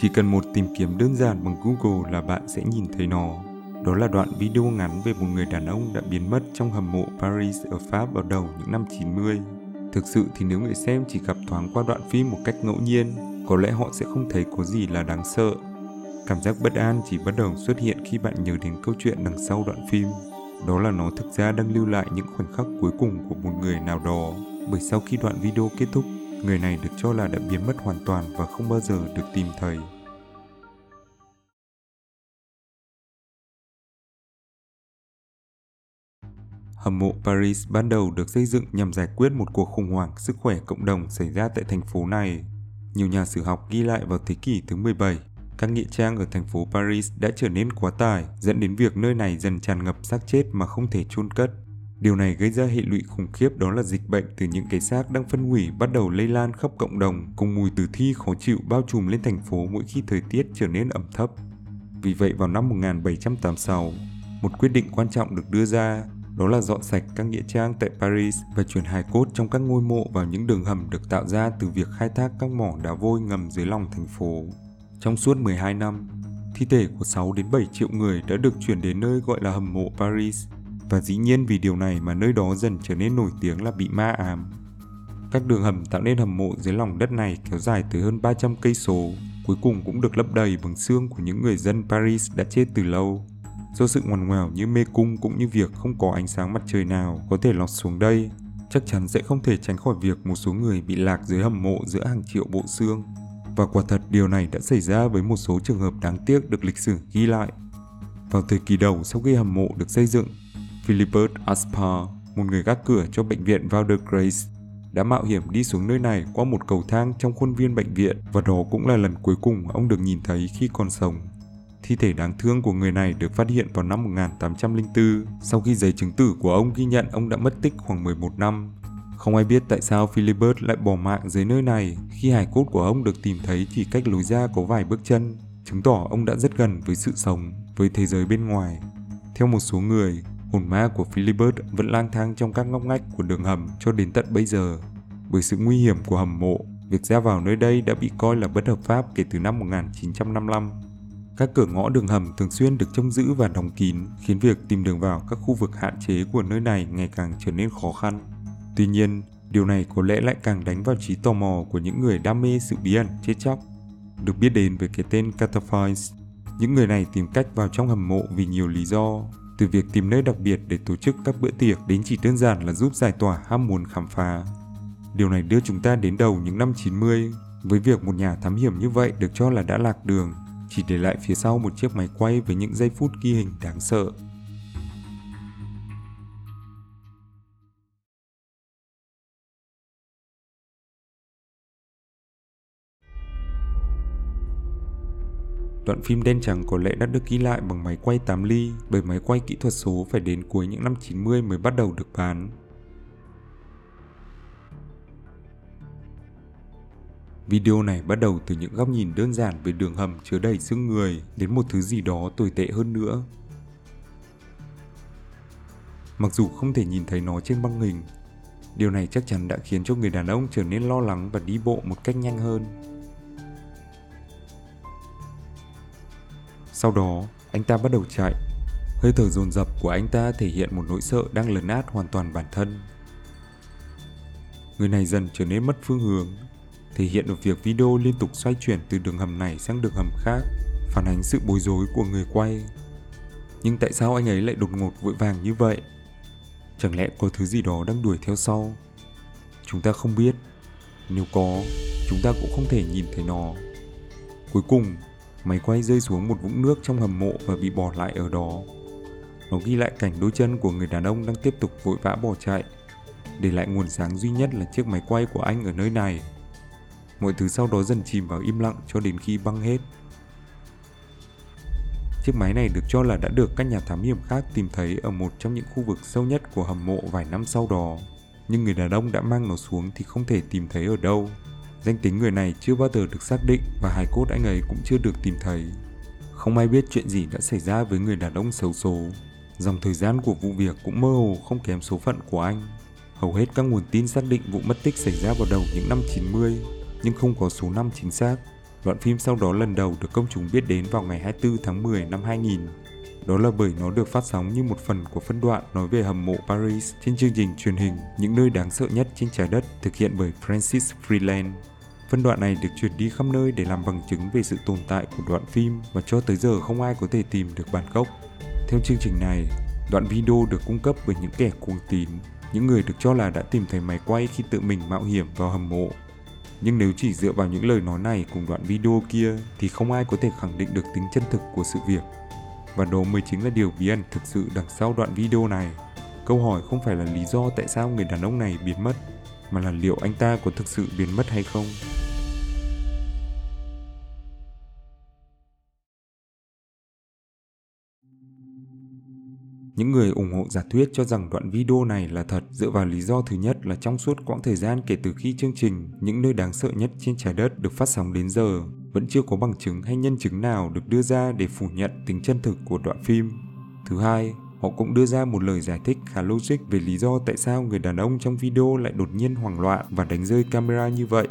Chỉ cần một tìm kiếm đơn giản bằng Google là bạn sẽ nhìn thấy nó. Đó là đoạn video ngắn về một người đàn ông đã biến mất trong hầm mộ Paris ở Pháp vào đầu những năm 90. Thực sự thì nếu người xem chỉ gặp thoáng qua đoạn phim một cách ngẫu nhiên, có lẽ họ sẽ không thấy có gì là đáng sợ. Cảm giác bất an chỉ bắt đầu xuất hiện khi bạn nhớ đến câu chuyện đằng sau đoạn phim. Đó là nó thực ra đang lưu lại những khoảnh khắc cuối cùng của một người nào đó. Bởi sau khi đoạn video kết thúc, người này được cho là đã biến mất hoàn toàn và không bao giờ được tìm thấy. Hầm mộ Paris ban đầu được xây dựng nhằm giải quyết một cuộc khủng hoảng sức khỏe cộng đồng xảy ra tại thành phố này. Nhiều nhà sử học ghi lại vào thế kỷ thứ 17, các nghĩa trang ở thành phố Paris đã trở nên quá tải, dẫn đến việc nơi này dần tràn ngập xác chết mà không thể chôn cất. Điều này gây ra hệ lụy khủng khiếp đó là dịch bệnh từ những cái xác đang phân hủy bắt đầu lây lan khắp cộng đồng, cùng mùi tử thi khó chịu bao trùm lên thành phố mỗi khi thời tiết trở nên ẩm thấp. Vì vậy vào năm 1786, một quyết định quan trọng được đưa ra đó là dọn sạch các nghĩa trang tại Paris và chuyển hài cốt trong các ngôi mộ vào những đường hầm được tạo ra từ việc khai thác các mỏ đá vôi ngầm dưới lòng thành phố. Trong suốt 12 năm, thi thể của 6 đến 7 triệu người đã được chuyển đến nơi gọi là hầm mộ Paris và dĩ nhiên vì điều này mà nơi đó dần trở nên nổi tiếng là bị ma ám. Các đường hầm tạo nên hầm mộ dưới lòng đất này kéo dài tới hơn 300 cây số, cuối cùng cũng được lấp đầy bằng xương của những người dân Paris đã chết từ lâu. Do sự ngoằn ngoèo như mê cung cũng như việc không có ánh sáng mặt trời nào có thể lọt xuống đây, chắc chắn sẽ không thể tránh khỏi việc một số người bị lạc dưới hầm mộ giữa hàng triệu bộ xương. Và quả thật điều này đã xảy ra với một số trường hợp đáng tiếc được lịch sử ghi lại. Vào thời kỳ đầu sau khi hầm mộ được xây dựng, Philibert Aspar, một người gác cửa cho bệnh viện Valder Grace, đã mạo hiểm đi xuống nơi này qua một cầu thang trong khuôn viên bệnh viện và đó cũng là lần cuối cùng ông được nhìn thấy khi còn sống. Thi thể đáng thương của người này được phát hiện vào năm 1804 sau khi giấy chứng tử của ông ghi nhận ông đã mất tích khoảng 11 năm. Không ai biết tại sao Philibert lại bỏ mạng dưới nơi này khi hải cốt của ông được tìm thấy chỉ cách lối ra có vài bước chân, chứng tỏ ông đã rất gần với sự sống, với thế giới bên ngoài. Theo một số người, hồn ma của Philibert vẫn lang thang trong các ngóc ngách của đường hầm cho đến tận bây giờ. Bởi sự nguy hiểm của hầm mộ, việc ra vào nơi đây đã bị coi là bất hợp pháp kể từ năm 1955. Các cửa ngõ đường hầm thường xuyên được trông giữ và đóng kín, khiến việc tìm đường vào các khu vực hạn chế của nơi này ngày càng trở nên khó khăn. Tuy nhiên, điều này có lẽ lại càng đánh vào trí tò mò của những người đam mê sự bí ẩn chết chóc. Được biết đến với cái tên Cataphiles, những người này tìm cách vào trong hầm mộ vì nhiều lý do, từ việc tìm nơi đặc biệt để tổ chức các bữa tiệc đến chỉ đơn giản là giúp giải tỏa ham muốn khám phá. Điều này đưa chúng ta đến đầu những năm 90, với việc một nhà thám hiểm như vậy được cho là đã lạc đường chỉ để lại phía sau một chiếc máy quay với những giây phút ghi hình đáng sợ. Đoạn phim đen trắng có lẽ đã được ghi lại bằng máy quay 8 ly bởi máy quay kỹ thuật số phải đến cuối những năm 90 mới bắt đầu được bán. Video này bắt đầu từ những góc nhìn đơn giản về đường hầm chứa đầy xương người đến một thứ gì đó tồi tệ hơn nữa. Mặc dù không thể nhìn thấy nó trên băng hình, điều này chắc chắn đã khiến cho người đàn ông trở nên lo lắng và đi bộ một cách nhanh hơn. Sau đó, anh ta bắt đầu chạy. Hơi thở dồn dập của anh ta thể hiện một nỗi sợ đang lấn át hoàn toàn bản thân. Người này dần trở nên mất phương hướng thể hiện được việc video liên tục xoay chuyển từ đường hầm này sang đường hầm khác, phản ánh sự bối rối của người quay. Nhưng tại sao anh ấy lại đột ngột vội vàng như vậy? Chẳng lẽ có thứ gì đó đang đuổi theo sau? Chúng ta không biết. Nếu có, chúng ta cũng không thể nhìn thấy nó. Cuối cùng, máy quay rơi xuống một vũng nước trong hầm mộ và bị bỏ lại ở đó. Nó ghi lại cảnh đôi chân của người đàn ông đang tiếp tục vội vã bỏ chạy, để lại nguồn sáng duy nhất là chiếc máy quay của anh ở nơi này mọi thứ sau đó dần chìm vào im lặng cho đến khi băng hết. Chiếc máy này được cho là đã được các nhà thám hiểm khác tìm thấy ở một trong những khu vực sâu nhất của hầm mộ vài năm sau đó. Nhưng người đàn ông đã mang nó xuống thì không thể tìm thấy ở đâu. Danh tính người này chưa bao giờ được xác định và hài cốt anh ấy cũng chưa được tìm thấy. Không ai biết chuyện gì đã xảy ra với người đàn ông xấu số. Dòng thời gian của vụ việc cũng mơ hồ không kém số phận của anh. Hầu hết các nguồn tin xác định vụ mất tích xảy ra vào đầu những năm 90 nhưng không có số năm chính xác. Đoạn phim sau đó lần đầu được công chúng biết đến vào ngày 24 tháng 10 năm 2000. Đó là bởi nó được phát sóng như một phần của phân đoạn nói về hầm mộ Paris trên chương trình truyền hình Những nơi đáng sợ nhất trên trái đất thực hiện bởi Francis Freeland. Phân đoạn này được chuyển đi khắp nơi để làm bằng chứng về sự tồn tại của đoạn phim và cho tới giờ không ai có thể tìm được bản gốc. Theo chương trình này, đoạn video được cung cấp bởi những kẻ cuồng tín, những người được cho là đã tìm thấy máy quay khi tự mình mạo hiểm vào hầm mộ. Nhưng nếu chỉ dựa vào những lời nói này cùng đoạn video kia thì không ai có thể khẳng định được tính chân thực của sự việc. Và đó mới chính là điều bí ẩn thực sự đằng sau đoạn video này. Câu hỏi không phải là lý do tại sao người đàn ông này biến mất, mà là liệu anh ta có thực sự biến mất hay không. Những người ủng hộ giả thuyết cho rằng đoạn video này là thật dựa vào lý do thứ nhất là trong suốt quãng thời gian kể từ khi chương trình Những nơi đáng sợ nhất trên trái đất được phát sóng đến giờ, vẫn chưa có bằng chứng hay nhân chứng nào được đưa ra để phủ nhận tính chân thực của đoạn phim. Thứ hai, họ cũng đưa ra một lời giải thích khá logic về lý do tại sao người đàn ông trong video lại đột nhiên hoảng loạn và đánh rơi camera như vậy.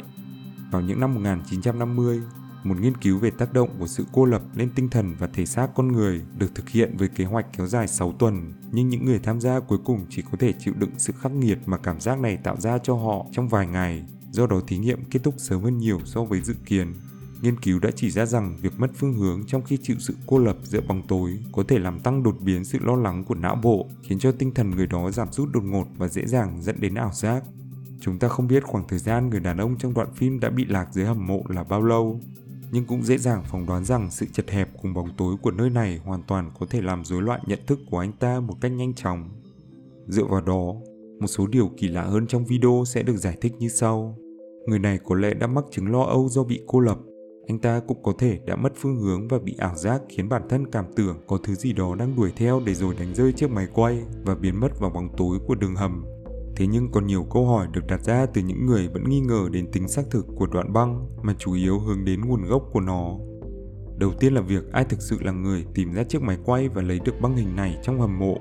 Vào những năm 1950, một nghiên cứu về tác động của sự cô lập lên tinh thần và thể xác con người được thực hiện với kế hoạch kéo dài 6 tuần, nhưng những người tham gia cuối cùng chỉ có thể chịu đựng sự khắc nghiệt mà cảm giác này tạo ra cho họ trong vài ngày, do đó thí nghiệm kết thúc sớm hơn nhiều so với dự kiến. Nghiên cứu đã chỉ ra rằng việc mất phương hướng trong khi chịu sự cô lập giữa bóng tối có thể làm tăng đột biến sự lo lắng của não bộ, khiến cho tinh thần người đó giảm sút đột ngột và dễ dàng dẫn đến ảo giác. Chúng ta không biết khoảng thời gian người đàn ông trong đoạn phim đã bị lạc dưới hầm mộ là bao lâu, nhưng cũng dễ dàng phỏng đoán rằng sự chật hẹp cùng bóng tối của nơi này hoàn toàn có thể làm rối loạn nhận thức của anh ta một cách nhanh chóng. Dựa vào đó, một số điều kỳ lạ hơn trong video sẽ được giải thích như sau. Người này có lẽ đã mắc chứng lo âu do bị cô lập. Anh ta cũng có thể đã mất phương hướng và bị ảo giác khiến bản thân cảm tưởng có thứ gì đó đang đuổi theo để rồi đánh rơi chiếc máy quay và biến mất vào bóng tối của đường hầm Thế nhưng còn nhiều câu hỏi được đặt ra từ những người vẫn nghi ngờ đến tính xác thực của đoạn băng mà chủ yếu hướng đến nguồn gốc của nó. Đầu tiên là việc ai thực sự là người tìm ra chiếc máy quay và lấy được băng hình này trong hầm mộ.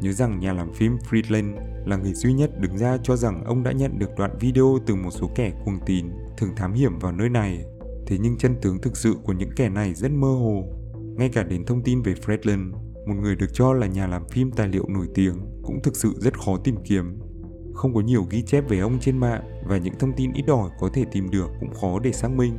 Nhớ rằng nhà làm phim Friedland là người duy nhất đứng ra cho rằng ông đã nhận được đoạn video từ một số kẻ cuồng tín, thường thám hiểm vào nơi này. Thế nhưng chân tướng thực sự của những kẻ này rất mơ hồ. Ngay cả đến thông tin về Fredland, một người được cho là nhà làm phim tài liệu nổi tiếng, cũng thực sự rất khó tìm kiếm không có nhiều ghi chép về ông trên mạng và những thông tin ít ỏi có thể tìm được cũng khó để xác minh.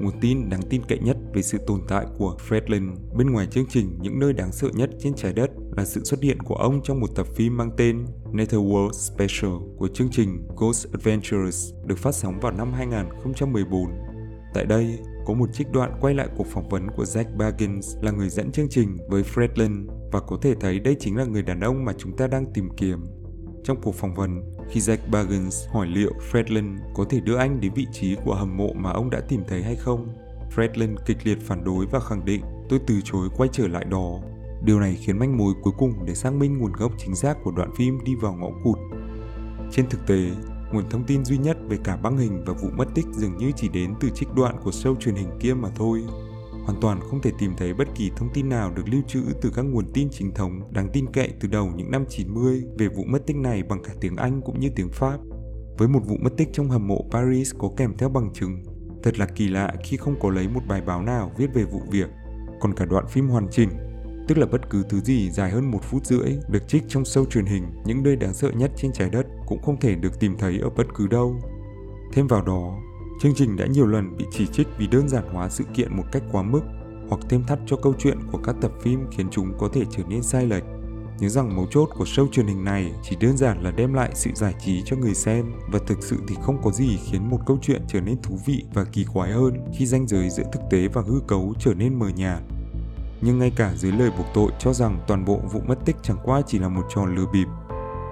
Nguồn tin đáng tin cậy nhất về sự tồn tại của Fredlin bên ngoài chương trình Những nơi đáng sợ nhất trên trái đất là sự xuất hiện của ông trong một tập phim mang tên Netherworld Special của chương trình Ghost Adventures được phát sóng vào năm 2014. Tại đây, có một trích đoạn quay lại cuộc phỏng vấn của Jack Baggins là người dẫn chương trình với Fredlin và có thể thấy đây chính là người đàn ông mà chúng ta đang tìm kiếm. Trong cuộc phỏng vấn, khi Jack Baggins hỏi liệu Fredlin có thể đưa anh đến vị trí của hầm mộ mà ông đã tìm thấy hay không, Fredlin kịch liệt phản đối và khẳng định tôi từ chối quay trở lại đó. Điều này khiến manh mối cuối cùng để xác minh nguồn gốc chính xác của đoạn phim đi vào ngõ cụt. Trên thực tế, nguồn thông tin duy nhất về cả băng hình và vụ mất tích dường như chỉ đến từ trích đoạn của show truyền hình kia mà thôi hoàn toàn không thể tìm thấy bất kỳ thông tin nào được lưu trữ từ các nguồn tin chính thống đáng tin cậy từ đầu những năm 90 về vụ mất tích này bằng cả tiếng Anh cũng như tiếng Pháp. Với một vụ mất tích trong hầm mộ Paris có kèm theo bằng chứng, thật là kỳ lạ khi không có lấy một bài báo nào viết về vụ việc. Còn cả đoạn phim hoàn chỉnh, tức là bất cứ thứ gì dài hơn một phút rưỡi được trích trong show truyền hình những nơi đáng sợ nhất trên trái đất cũng không thể được tìm thấy ở bất cứ đâu. Thêm vào đó, Chương trình đã nhiều lần bị chỉ trích vì đơn giản hóa sự kiện một cách quá mức hoặc thêm thắt cho câu chuyện của các tập phim khiến chúng có thể trở nên sai lệch. Nhớ rằng mấu chốt của show truyền hình này chỉ đơn giản là đem lại sự giải trí cho người xem và thực sự thì không có gì khiến một câu chuyện trở nên thú vị và kỳ quái hơn khi ranh giới giữa thực tế và hư cấu trở nên mờ nhạt. Nhưng ngay cả dưới lời buộc tội cho rằng toàn bộ vụ mất tích chẳng qua chỉ là một trò lừa bịp,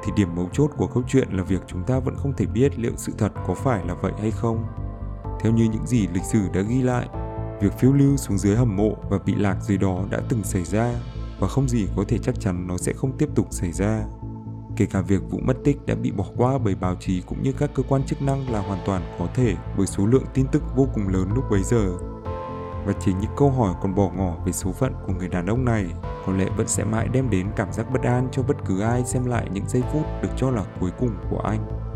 thì điểm mấu chốt của câu chuyện là việc chúng ta vẫn không thể biết liệu sự thật có phải là vậy hay không. Theo như những gì lịch sử đã ghi lại, việc phiêu lưu xuống dưới hầm mộ và bị lạc dưới đó đã từng xảy ra và không gì có thể chắc chắn nó sẽ không tiếp tục xảy ra. Kể cả việc vụ mất tích đã bị bỏ qua bởi báo chí cũng như các cơ quan chức năng là hoàn toàn có thể bởi số lượng tin tức vô cùng lớn lúc bấy giờ. Và chính những câu hỏi còn bỏ ngỏ về số phận của người đàn ông này có lẽ vẫn sẽ mãi đem đến cảm giác bất an cho bất cứ ai xem lại những giây phút được cho là cuối cùng của anh.